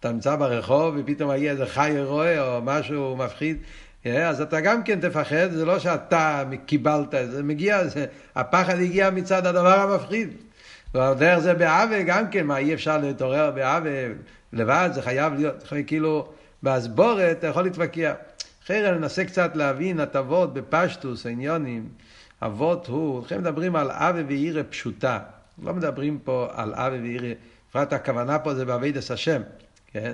אתה נמצא ברחוב ופתאום מגיע איזה חי רואה או משהו מפחיד. אז אתה גם כן תפחד, זה לא שאתה קיבלת, זה מגיע, זה, הפחד הגיע מצד הדבר המפחיד. ודרך זה בעוול גם כן, מה אי אפשר להתעורר בעוול לבד, זה חייב להיות, כאילו, בהסבורת אתה יכול להתווכח. אחרי ננסה קצת להבין הטבות בפשטוס, העניונים. אבות הוא, לכן מדברים על עוול ועירה פשוטה. לא מדברים פה על עוול ועירה, בפרט הכוונה פה זה בעבידת השם, כן?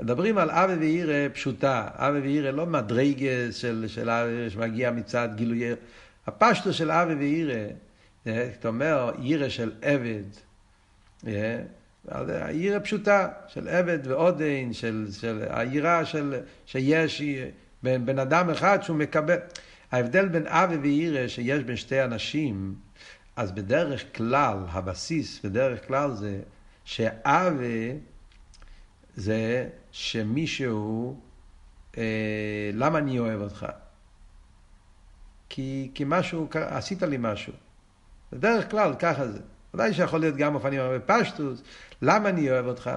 מדברים על עוול ועירה פשוטה. עוול ועירה לא מדרגס של, של עוול שמגיע מצד גילוי... הפשטוס של עוול ועירה זאת אומרת, עירה של עבד, העירה פשוטה של עבד ועודן, של, של העירה של, שיש בן אדם אחד שהוא מקבל. ההבדל בין אבי ועירה שיש בין שתי אנשים, אז בדרך כלל, הבסיס בדרך כלל זה שאבי זה שמישהו, אה, למה אני אוהב אותך? כי, כי משהו, עשית לי משהו. בדרך כלל ככה זה. ודאי שיכול להיות גם אופנים בפשטוס. למה אני אוהב אותך?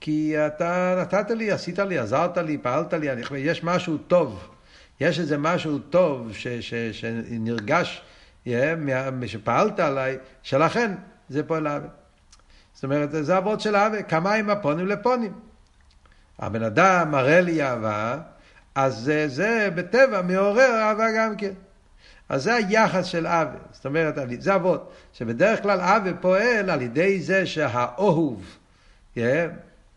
כי אתה נתת לי, עשית לי, עזרת לי, פעלת לי, אני, יש משהו טוב. יש איזה משהו טוב ש, ש, שנרגש, שפעלת עליי, שלכן זה פועל אהבה. זאת אומרת, זה אבות של אהבה, כמיים הפונים לפונים. הבן אדם מראה לי אהבה, אז זה, זה בטבע מעורר אהבה גם כן. אז זה היחס של אבי, זאת אומרת, זה אבות, שבדרך כלל אבי פועל על ידי זה שהאהוב yeah,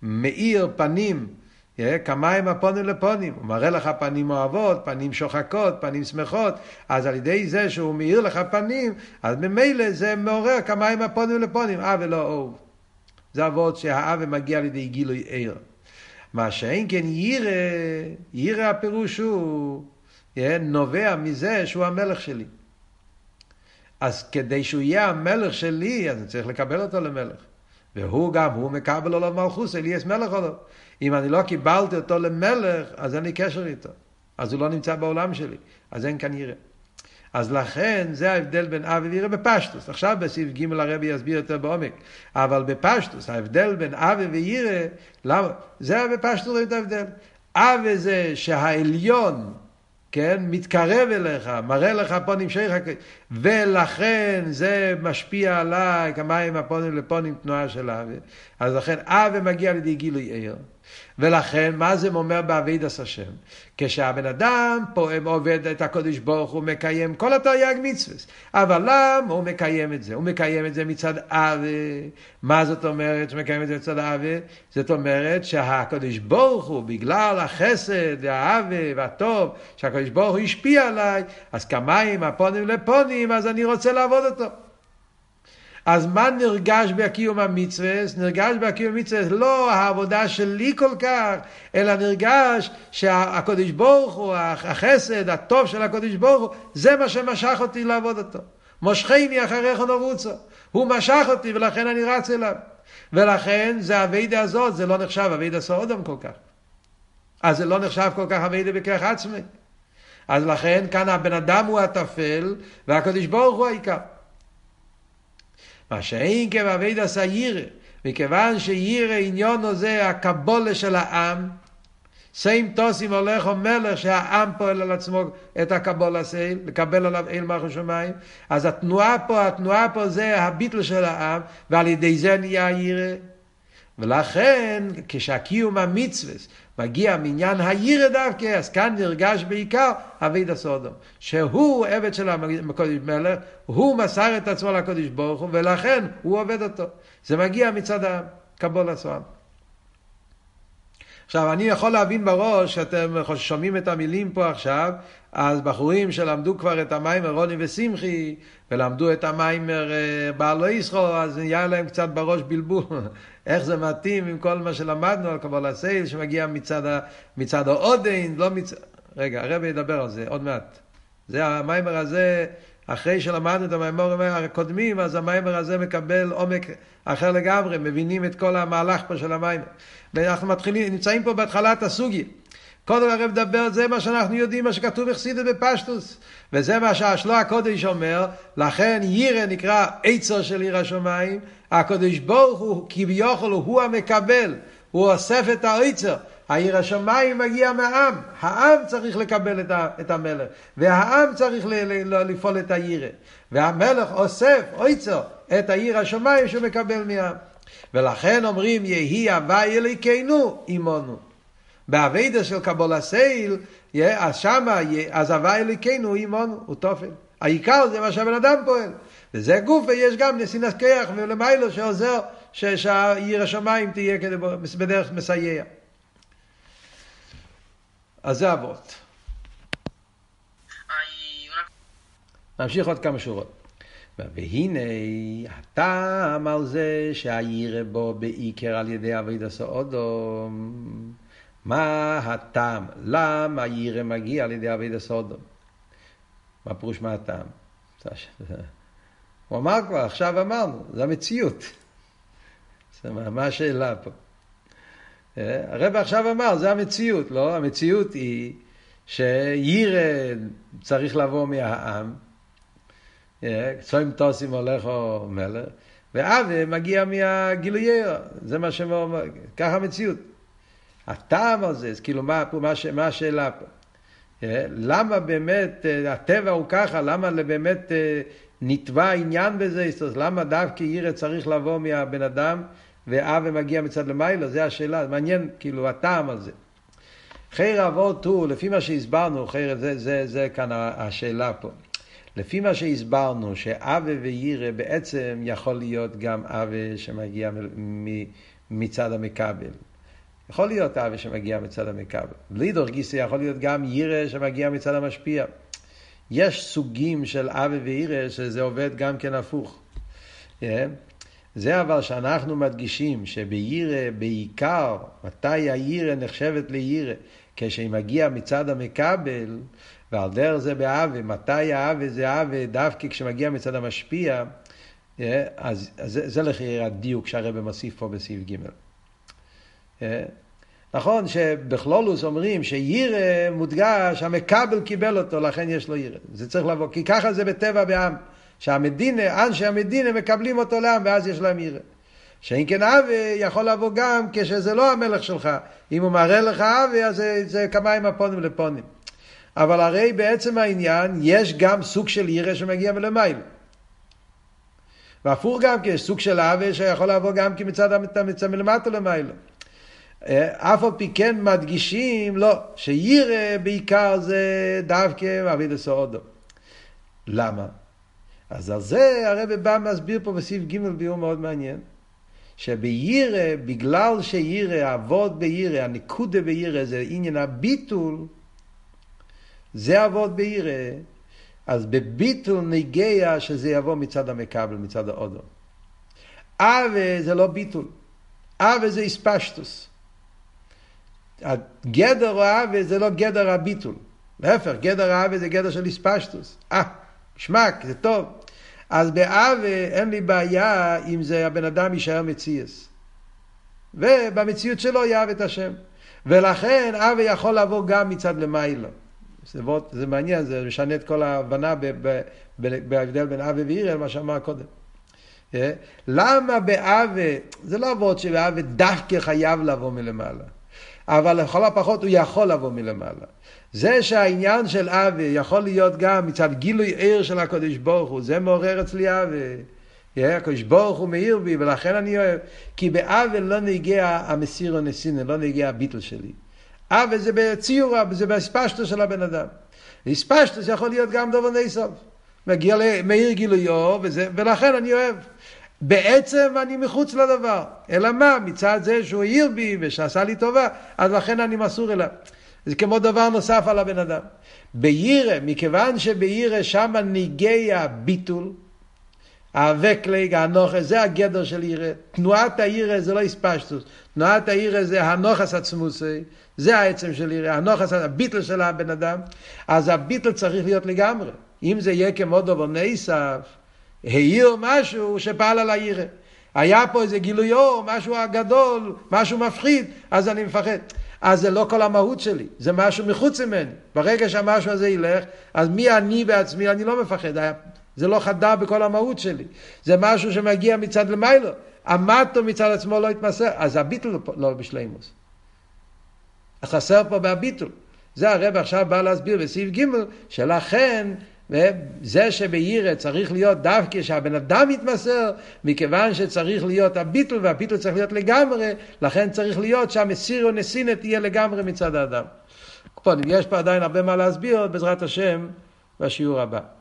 מאיר פנים, כמיים הפונים לפונים, הוא מראה לך פנים אוהבות, פנים שוחקות, פנים שמחות, אז על ידי זה שהוא מאיר לך פנים, אז ממילא זה מעורר כמיים הפונים לפונים, אבי לא אהוב. זה אבות שהאבי מגיע על ידי גילוי עיר. מה שאין כן יירא, יירא הפירוש הוא נובע מזה שהוא המלך שלי. אז כדי שהוא יהיה המלך שלי, אז אני צריך לקבל אותו למלך. והוא גם, הוא מקבל עליו מלכוס, אליאס מלך עליו. אם אני לא קיבלתי אותו למלך, אז אין לי קשר איתו. אז הוא לא נמצא בעולם שלי. אז אין כאן ירא. אז לכן זה ההבדל בין אב וירא בפשטוס. עכשיו בסעיף ג' הרבי יסביר יותר בעומק. אבל בפשטוס, ההבדל בין אב וירא, למה? זה בפשטוס רואים את ההבדל. אב זה שהעליון כן, מתקרב אליך, מראה לך פונים שייך, ולכן זה משפיע עליי כמים הפונים לפונים תנועה של אבי. אז לכן אבי מגיע לידי גילוי עיר. ולכן, מה זה אומר בעבידת השם? כשהבן אדם פה עובד את הקודש ברוך הוא מקיים כל התרי"ג מצווה. אבל למה הוא מקיים את זה? הוא מקיים את זה מצד אבי. מה זאת אומרת שהוא מקיים את זה מצד אבי? זאת אומרת שהקודש ברוך הוא, בגלל החסד והאבי והטוב, שהקודש ברוך הוא השפיע עליי, אז כמים הפונים לפונים, אז אני רוצה לעבוד אותו. אז מה נרגש בקיום המצווה? נרגש בקיום המצווה לא העבודה שלי כל כך, אלא נרגש שהקדוש ברוך הוא, החסד, הטוב של הקדוש ברוך הוא, זה מה שמשך אותי לעבוד אותו. מושכני אחריך נרוצו. הוא משך אותי ולכן אני רץ אליו. ולכן זה אביידה הזאת, זה לא נחשב אביידה סעודם כל כך. אז זה לא נחשב כל כך אביידה בכך עצמי. אז לכן כאן הבן אדם הוא הטפל והקדוש ברוך הוא העיקר. מה שאין כבעביד עשה יירא, מכיוון שיירא עניונו זה הקבולה של העם, סיים תוסים הולך ומלך שהעם פועל על עצמו את הקבולה סייל, לקבל עליו אל מלכו שמיים, אז התנועה פה, התנועה פה זה הביטל של העם, ועל ידי זה נהיה יירא. ולכן כשהקיום המצווה מגיע מעניין הירא דווקא, אז כאן נרגש בעיקר אביד הסודום. שהוא עבד של הקודש מלך, הוא מסר את עצמו לקודש ברוך הוא, ולכן הוא עובד אותו. זה מגיע מצד הקבול הסוהם. עכשיו, אני יכול להבין בראש, שאתם שומעים את המילים פה עכשיו, אז בחורים שלמדו כבר את המיימר רוני ושמחי, ולמדו את המיימר אה, בעלו ישחו, אז נהיה להם קצת בראש בלבול. [laughs] איך זה מתאים עם כל מה שלמדנו על קבול הסייל, שמגיע מצד, ה, מצד האודין, לא מצד... רגע, הרב ידבר על זה עוד מעט. זה המיימר הזה, אחרי שלמדנו את המיימורים הקודמים, אז המיימר הזה מקבל עומק אחר לגמרי, מבינים את כל המהלך פה של המיימר. ואנחנו מתחילים, נמצאים פה בהתחלת הסוגיה. קודם הרב מדבר, זה מה שאנחנו יודעים, מה שכתוב בחסידת בפשטוס. וזה מה שהשלו הקודש אומר, לכן יירא נקרא עצר של עיר השמיים, הקודש ברוך הוא כביכול הוא המקבל, הוא אוסף את העצר. העיר השמיים מגיע מהעם, העם צריך לקבל את המלך, והעם צריך לפעול את העיר. והמלך אוסף, אויצר, את העיר השמיים שהוא מקבל מהעם. ולכן אומרים יהי הווי אליקנו עמנו. באביידה של קבול הסייל, אז שמה, אז הווי אליקנו עמנו, הוא תופל. העיקר זה מה שהבן אדם פועל. וזה גוף ויש גם נסינס כיח ולמיילו שעוזר שהעיר השמיים תהיה כדי בדרך מסייע. אז זה אבות. נמשיך עוד כמה שורות. והנה הטעם על זה שהעיר בו בעיקר על ידי אביד הסעודום. מה הטעם? למה העיר מגיע על ידי אביד הסעודום? מה פירוש מה הטעם? הוא אמר כבר, עכשיו אמרנו, זה המציאות. מה השאלה פה? אה, הרב עכשיו אמר, זה המציאות, לא? המציאות היא שירא צריך לבוא מהעם, אה, צוים טוסים הולך או מלך, ואבי מגיע מהגילויי, זה מה שאומר, ככה המציאות. הטעם הזה, כאילו מה, מה, מה השאלה פה? אה, למה באמת הטבע הוא ככה, למה באמת נתבע עניין בזה, למה דווקא ירא צריך לבוא מהבן אדם ואב מגיע מצד למיילו, זה השאלה, מעניין כאילו הטעם על זה. חיר אבות הוא, לפי מה שהסברנו, חיר, זה, זה, זה כאן השאלה פה. לפי מה שהסברנו, שאבה וירא בעצם יכול להיות גם אבה שמגיע מצד המכבל. יכול להיות אבה שמגיע מצד המכבל. לידור גיסא יכול להיות גם ירא שמגיע מצד המשפיע. יש סוגים של אבה וירא שזה עובד גם כן הפוך. Yeah. זה אבל שאנחנו מדגישים שבירא בעיקר, מתי הירא נחשבת לירא? כשהיא מגיעה מצד המקבל, ועל דרך זה באווה, מתי האווה זה האווה דווקא כשמגיע מצד המשפיע, אה, אז, אז זה, זה לכי הדיוק שהרבא מוסיף פה בסעיף ג'. נכון שבכלולוס אומרים שירא מודגש, המקבל קיבל אותו, לכן יש לו ירא. זה צריך לבוא, כי ככה זה בטבע בעם. שהמדינה, אנשי המדינה מקבלים אותו לעם ואז יש להם ירא. שאם כן אבי יכול לבוא גם כשזה לא המלך שלך. אם הוא מראה לך אבי אז זה, זה כמיים הפונים לפונים. אבל הרי בעצם העניין יש גם סוג של ירא שמגיע מלמעלה. והפוך גם יש סוג של אבי שיכול לבוא גם כי מצד מלמטה למעלה. אה, אף על פי כן מדגישים, לא, שירא בעיקר זה דווקא אבי דסעודו. למה? אז על זה הרב בא מסביר פה בסעיף ג' ביור מאוד מעניין, שבירא, בגלל שירא, אבות בירא, הנקודה בירא זה עניין הביטול, זה אבות בירא, אז בביטול נגיע שזה יבוא מצד המקבל, מצד האודו. אבה זה לא ביטול, אבה זה איספשטוס. גדר האבה זה לא גדר הביטול. להפך, גדר האבה זה גדר של איספשטוס. אה, שמק, זה טוב. אז באבה אין לי בעיה אם זה הבן אדם יישאר מציאס. ובמציאות שלו יאהב את השם. ולכן אבה יכול לבוא גם מצד למיילו. זה, זה מעניין, זה משנה את כל ההבנה בהבדל בין אבה ואירל, מה שאמר קודם. אה? למה באבה, זה לא אבות שבאבה דווקא חייב לבוא מלמעלה. אבל לכל הפחות הוא יכול לבוא מלמעלה. זה שהעניין של אבי יכול להיות גם מצד גילוי עיר של הקדוש ברוך הוא, זה מעורר אצלי אבי. הקדוש ברוך הוא מאיר בי, ולכן אני אוהב. כי באבי לא נגיע המסיר הנסינא, לא נגיע הביטל שלי. אבי זה בציור, זה באספשטו של הבן אדם. אספשטו זה יכול להיות גם דובר נסוף. מגיע למאיר גילוי אור, ולכן אני אוהב. בעצם אני מחוץ לדבר. אלא מה? מצד זה שהוא העיר בי ושעשה לי טובה, אז לכן אני מסור אליו. זה כמו דבר נוסף על הבן אדם. בירא, מכיוון שבירא שם ניגי הביטול, האבקלג, האנוכס, זה הגדר של ירא. תנועת הירא זה לא הספשטוס. תנועת הירא זה הנוכס עצמוסי, זה העצם של ירא, הנוכס, הביטל של הבן אדם. אז הביטל צריך להיות לגמרי. אם זה יהיה כמו דובר נסף, העיר משהו שפעל על הירא. היה פה איזה גילוי אור, משהו הגדול, משהו מפחיד, אז אני מפחד. אז זה לא כל המהות שלי, זה משהו מחוץ ממני. ברגע שהמשהו הזה ילך, אז מי אני בעצמי, אני לא מפחד. זה לא חדר בכל המהות שלי. זה משהו שמגיע מצד למיילו. המטו מצד עצמו לא התמסר, אז הביטול לא בשלימוס. חסר פה בהביטול. זה הרב עכשיו בא להסביר בסעיף ג' שלכן זה שבירא צריך להיות דווקא שהבן אדם יתמסר, מכיוון שצריך להיות הביטול, והביטול צריך להיות לגמרי, לכן צריך להיות שהמסיר או נסינא תהיה לגמרי מצד האדם. יש פה עדיין הרבה מה להסביר, בעזרת השם, בשיעור הבא.